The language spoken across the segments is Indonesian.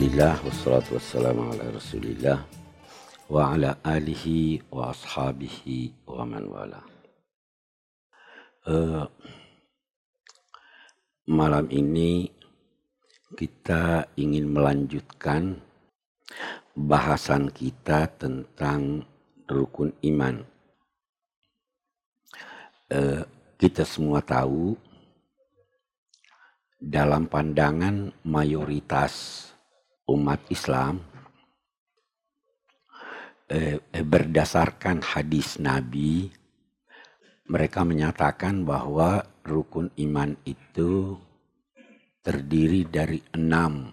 Alhamdulillah wassalatu wassalamu ala Rasulillah wa ala alihi wa ashabihi wa man wala. Uh, malam ini kita ingin melanjutkan bahasan kita tentang rukun iman. Uh, kita semua tahu dalam pandangan mayoritas umat Islam eh, eh, berdasarkan hadis Nabi mereka menyatakan bahwa rukun iman itu terdiri dari enam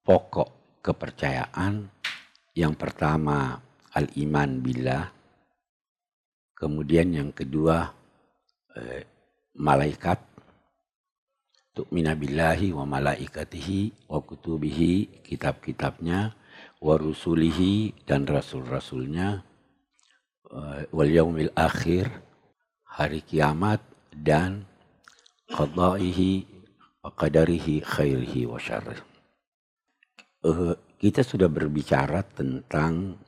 pokok kepercayaan. Yang pertama al-iman billah. Kemudian yang kedua eh, malaikat tu'mina billahi wa malaikatihi wa kutubihi kitab-kitabnya wa rusulihi dan rasul-rasulnya uh, wal yaumil akhir hari kiamat dan qada'ihi wa qadarihi khairihi wa syarrih. Uh, kita sudah berbicara tentang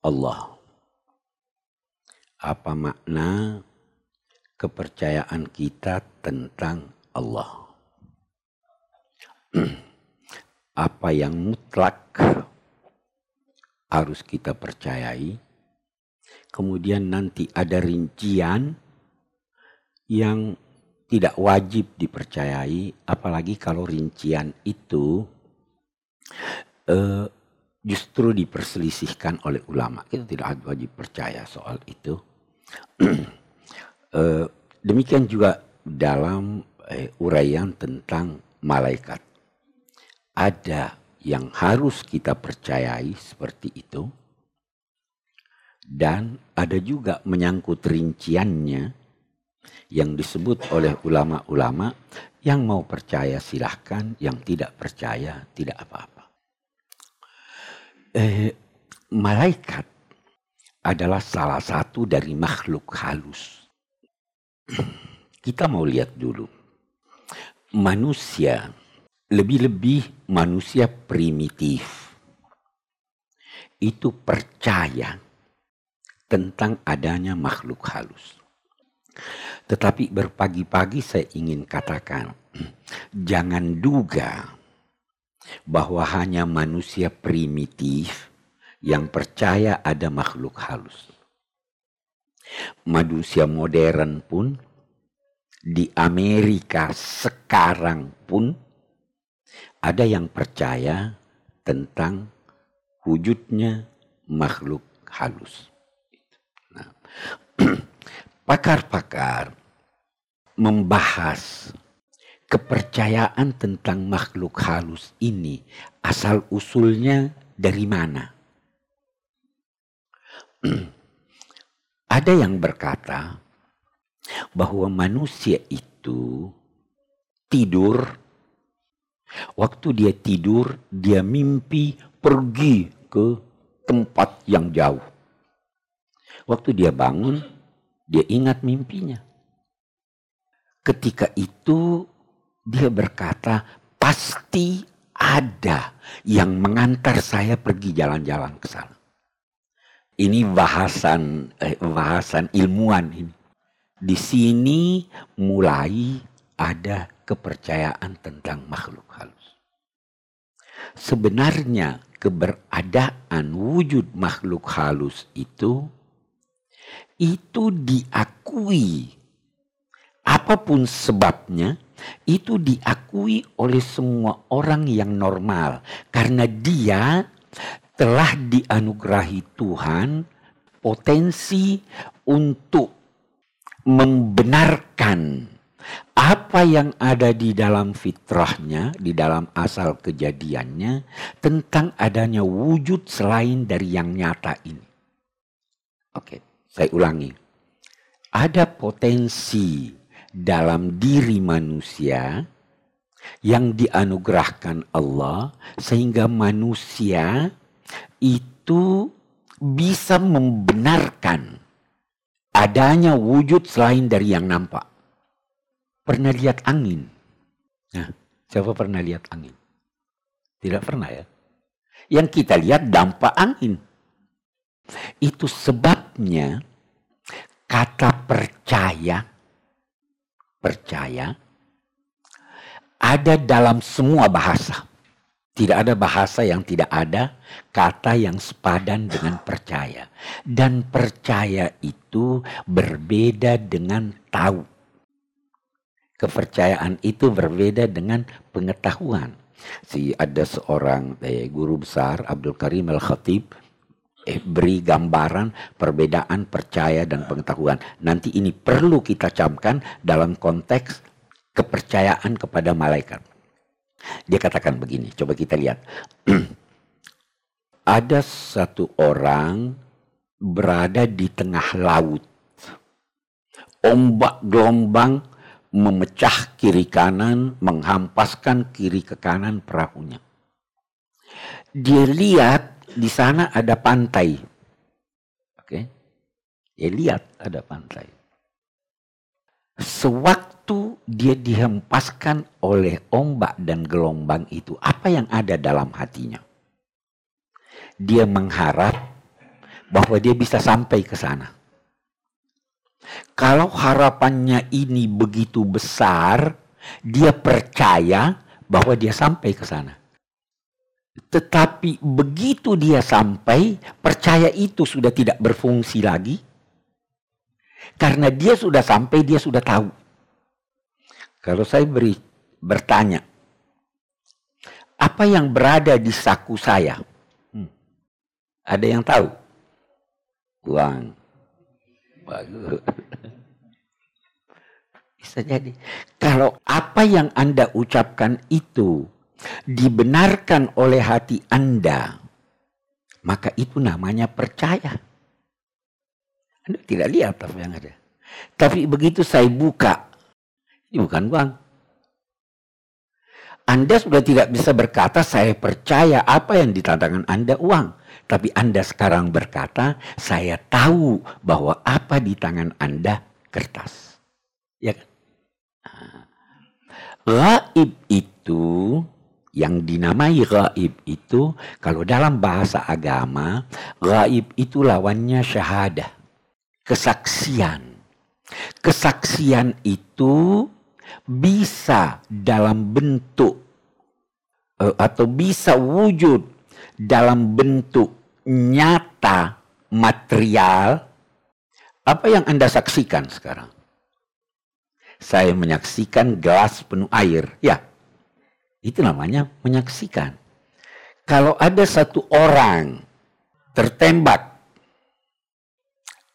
Allah. Apa makna kepercayaan kita tentang Allah. Apa yang mutlak harus kita percayai. Kemudian nanti ada rincian yang tidak wajib dipercayai, apalagi kalau rincian itu uh, justru diperselisihkan oleh ulama. Kita tidak wajib percaya soal itu. uh, demikian juga dalam uraian tentang malaikat. Ada yang harus kita percayai seperti itu. Dan ada juga menyangkut rinciannya yang disebut oleh ulama-ulama yang mau percaya silahkan, yang tidak percaya tidak apa-apa. Eh, malaikat adalah salah satu dari makhluk halus. Kita mau lihat dulu manusia, lebih-lebih manusia primitif, itu percaya tentang adanya makhluk halus. Tetapi berpagi-pagi saya ingin katakan, jangan duga bahwa hanya manusia primitif yang percaya ada makhluk halus. Manusia modern pun di Amerika sekarang pun ada yang percaya tentang wujudnya makhluk halus. Nah, pakar-pakar membahas kepercayaan tentang makhluk halus ini asal usulnya dari mana? Ada yang berkata bahwa manusia itu tidur. Waktu dia tidur, dia mimpi pergi ke tempat yang jauh. Waktu dia bangun, dia ingat mimpinya. Ketika itu dia berkata, pasti ada yang mengantar saya pergi jalan-jalan ke sana. Ini bahasan eh, bahasan ilmuwan ini. Di sini mulai ada kepercayaan tentang makhluk halus. Sebenarnya keberadaan wujud makhluk halus itu itu diakui apa pun sebabnya itu diakui oleh semua orang yang normal karena dia telah dianugerahi Tuhan potensi untuk membenarkan apa yang ada di dalam fitrahnya, di dalam asal kejadiannya, tentang adanya wujud selain dari yang nyata ini. Oke, saya ulangi. Ada potensi dalam diri manusia yang dianugerahkan Allah, sehingga manusia itu bisa membenarkan adanya wujud selain dari yang nampak. Pernah lihat angin? Nah, siapa pernah lihat angin? Tidak pernah ya. Yang kita lihat dampak angin. Itu sebabnya kata percaya, percaya ada dalam semua bahasa. Tidak ada bahasa yang tidak ada kata yang sepadan dengan percaya. Dan percaya itu berbeda dengan tahu. Kepercayaan itu berbeda dengan pengetahuan. Si ada seorang eh, guru besar Abdul Karim Al-Khatib eh, beri gambaran perbedaan percaya dan pengetahuan. Nanti ini perlu kita camkan dalam konteks kepercayaan kepada malaikat. Dia katakan begini, coba kita lihat. Ada satu orang berada di tengah laut. Ombak gelombang memecah kiri kanan, menghampaskan kiri ke kanan perahunya. Dia lihat di sana ada pantai. Oke. Dia lihat ada pantai. Sewaktu dia dihempaskan oleh ombak dan gelombang itu, apa yang ada dalam hatinya? Dia mengharap bahwa dia bisa sampai ke sana. Kalau harapannya ini begitu besar, dia percaya bahwa dia sampai ke sana. Tetapi begitu dia sampai, percaya itu sudah tidak berfungsi lagi karena dia sudah sampai, dia sudah tahu. Kalau saya beri bertanya, apa yang berada di saku saya? Hmm. Ada yang tahu? Uang. Bagus. Bisa jadi. Kalau apa yang Anda ucapkan itu dibenarkan oleh hati Anda, maka itu namanya percaya. Anda tidak lihat apa yang ada. Tapi begitu saya buka, ini bukan uang. Anda sudah tidak bisa berkata saya percaya apa yang di tantangan Anda uang. Tapi Anda sekarang berkata saya tahu bahwa apa di tangan Anda kertas. Ya kan? Gaib itu yang dinamai gaib itu kalau dalam bahasa agama gaib itu lawannya syahadah kesaksian. Kesaksian itu bisa dalam bentuk eh, atau bisa wujud dalam bentuk nyata material. Apa yang Anda saksikan sekarang? Saya menyaksikan gelas penuh air. Ya, itu namanya menyaksikan. Kalau ada satu orang tertembak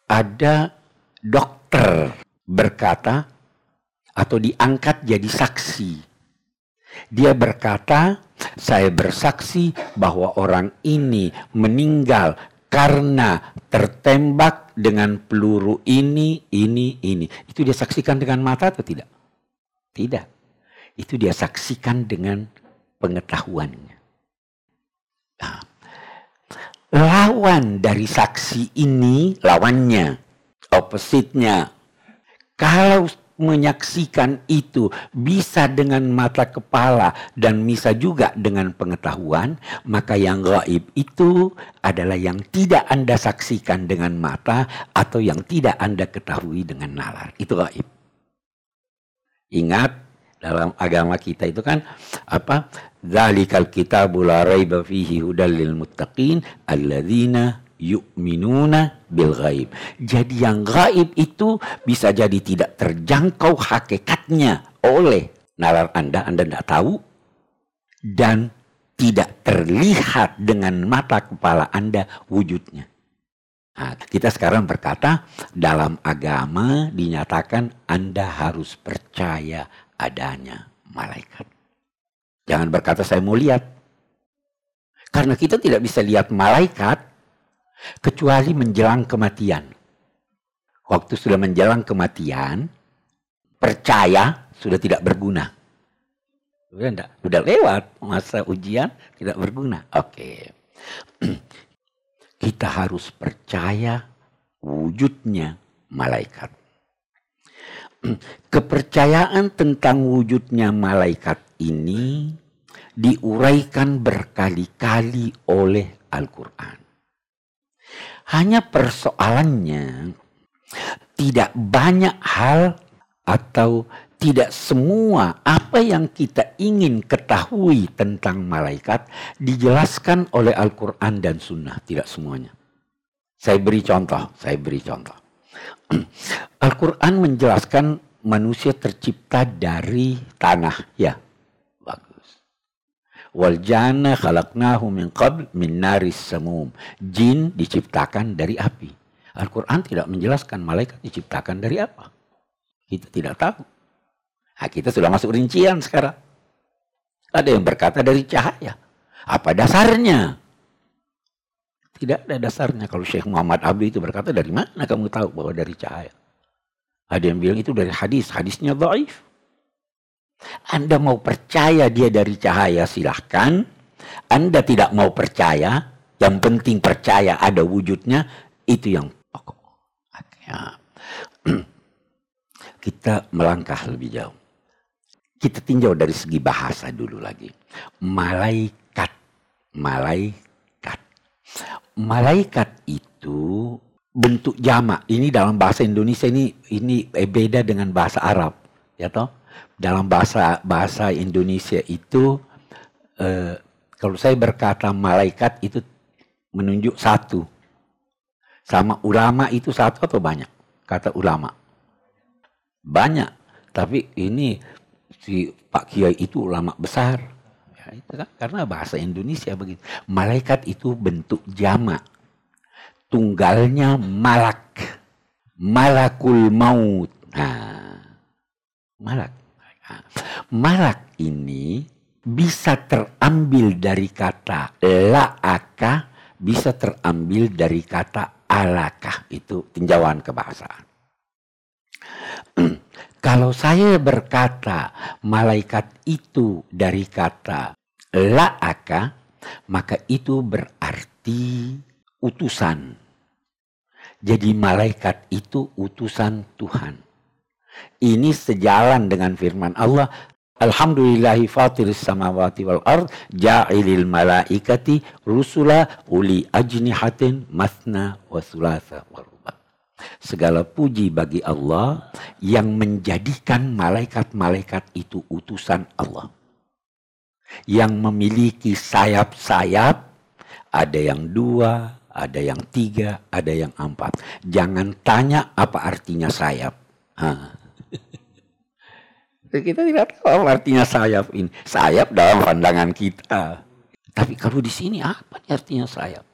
ada dokter berkata atau diangkat jadi saksi. Dia berkata, saya bersaksi bahwa orang ini meninggal karena tertembak dengan peluru ini, ini, ini. Itu dia saksikan dengan mata atau tidak? Tidak. Itu dia saksikan dengan pengetahuannya. Nah, lawan dari saksi ini lawannya, opposite-nya. Kalau menyaksikan itu bisa dengan mata kepala dan bisa juga dengan pengetahuan, maka yang gaib itu adalah yang tidak Anda saksikan dengan mata atau yang tidak Anda ketahui dengan nalar. Itu gaib. Ingat dalam agama kita itu kan apa zalikal kitabul la raiba fihi hudal lil muttaqin alladzina yu'minuna bil ghaib. Jadi yang gaib itu bisa jadi tidak terjangkau hakikatnya oleh nalar Anda, Anda tidak tahu dan tidak terlihat dengan mata kepala Anda wujudnya. Nah, kita sekarang berkata dalam agama dinyatakan Anda harus percaya adanya malaikat. Jangan berkata saya mau lihat. Karena kita tidak bisa lihat malaikat kecuali menjelang kematian. Waktu sudah menjelang kematian, percaya sudah tidak berguna. Sudah enggak, udah lewat masa ujian tidak berguna. Oke. Kita harus percaya wujudnya malaikat. kepercayaan tentang wujudnya malaikat ini diuraikan berkali-kali oleh Al-Quran. Hanya persoalannya tidak banyak hal atau tidak semua apa yang kita ingin ketahui tentang malaikat dijelaskan oleh Al-Quran dan Sunnah. Tidak semuanya. Saya beri contoh, saya beri contoh. Al-Quran menjelaskan manusia tercipta dari tanah. Ya. Wal jana khalaqnahu min qabl min naris samum. Jin diciptakan dari api. Al-Quran tidak menjelaskan malaikat diciptakan dari apa. Kita tidak tahu. Nah, kita sudah masuk rincian sekarang. Ada yang berkata dari cahaya. Apa dasarnya? Tidak ada dasarnya. Kalau Syekh Muhammad Abdi itu berkata, dari mana kamu tahu bahwa dari cahaya? Ada yang bilang itu dari hadis. Hadisnya dhaif. Anda mau percaya dia dari cahaya silahkan. Anda tidak mau percaya, yang penting percaya ada wujudnya, itu yang pokok. Ya. Kita melangkah lebih jauh. Kita tinjau dari segi bahasa dulu lagi. Malaikat. Malaikat. Malaikat itu bentuk jamak. Ini dalam bahasa Indonesia ini ini beda dengan bahasa Arab, ya toh. Dalam bahasa bahasa Indonesia itu eh, kalau saya berkata malaikat itu menunjuk satu. Sama ulama itu satu atau banyak? Kata ulama. Banyak. Tapi ini si Pak Kiai itu ulama besar. Ya, itu kan karena bahasa Indonesia begitu. Malaikat itu bentuk jamak. Tunggalnya malak. Malakul maut. Nah, malak. Malak ini bisa terambil dari kata la'aka, bisa terambil dari kata alakah. Itu tinjauan kebahasaan. Kalau saya berkata malaikat itu dari kata la'aka, maka itu berarti utusan. Jadi malaikat itu utusan Tuhan. Ini sejalan dengan firman Allah, Alhamdulillahi fatiris samawati wal ard ja'ilil malaikati rusula uli ajnihatin masna wa sulasa wa Segala puji bagi Allah yang menjadikan malaikat-malaikat itu utusan Allah. Yang memiliki sayap-sayap, ada yang dua, ada yang tiga, ada yang empat. Jangan tanya apa artinya sayap. Kita tidak tahu artinya sayap ini. Sayap dalam pandangan kita. Tapi kalau di sini apa artinya sayap?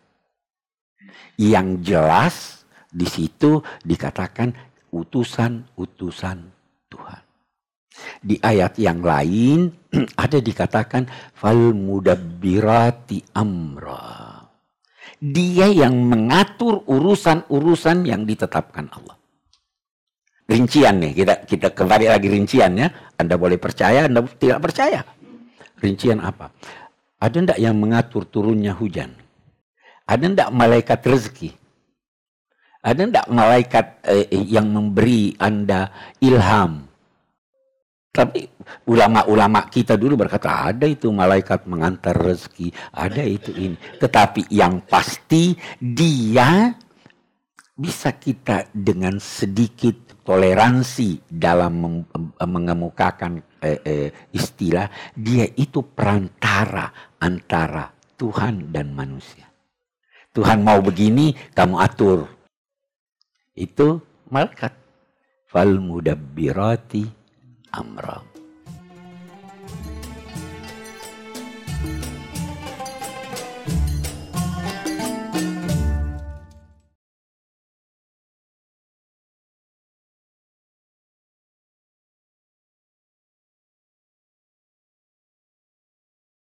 Yang jelas di situ dikatakan utusan-utusan Tuhan. Di ayat yang lain ada dikatakan fal mudabbirati amra. Dia yang mengatur urusan-urusan yang ditetapkan Allah. Rincian nih, kita kita kembali lagi rinciannya. Anda boleh percaya, Anda tidak percaya. Rincian apa? Ada ndak yang mengatur turunnya hujan? Ada ndak malaikat rezeki? Ada tidak malaikat eh, yang memberi Anda ilham? Tapi ulama-ulama kita dulu berkata ada itu malaikat mengantar rezeki, ada itu ini. Tetapi yang pasti dia bisa kita dengan sedikit toleransi dalam mengemukakan eh, eh, istilah dia itu perantara antara Tuhan dan manusia. Tuhan mau begini, kamu atur. Itu malaikat. Fal mudabbirati amra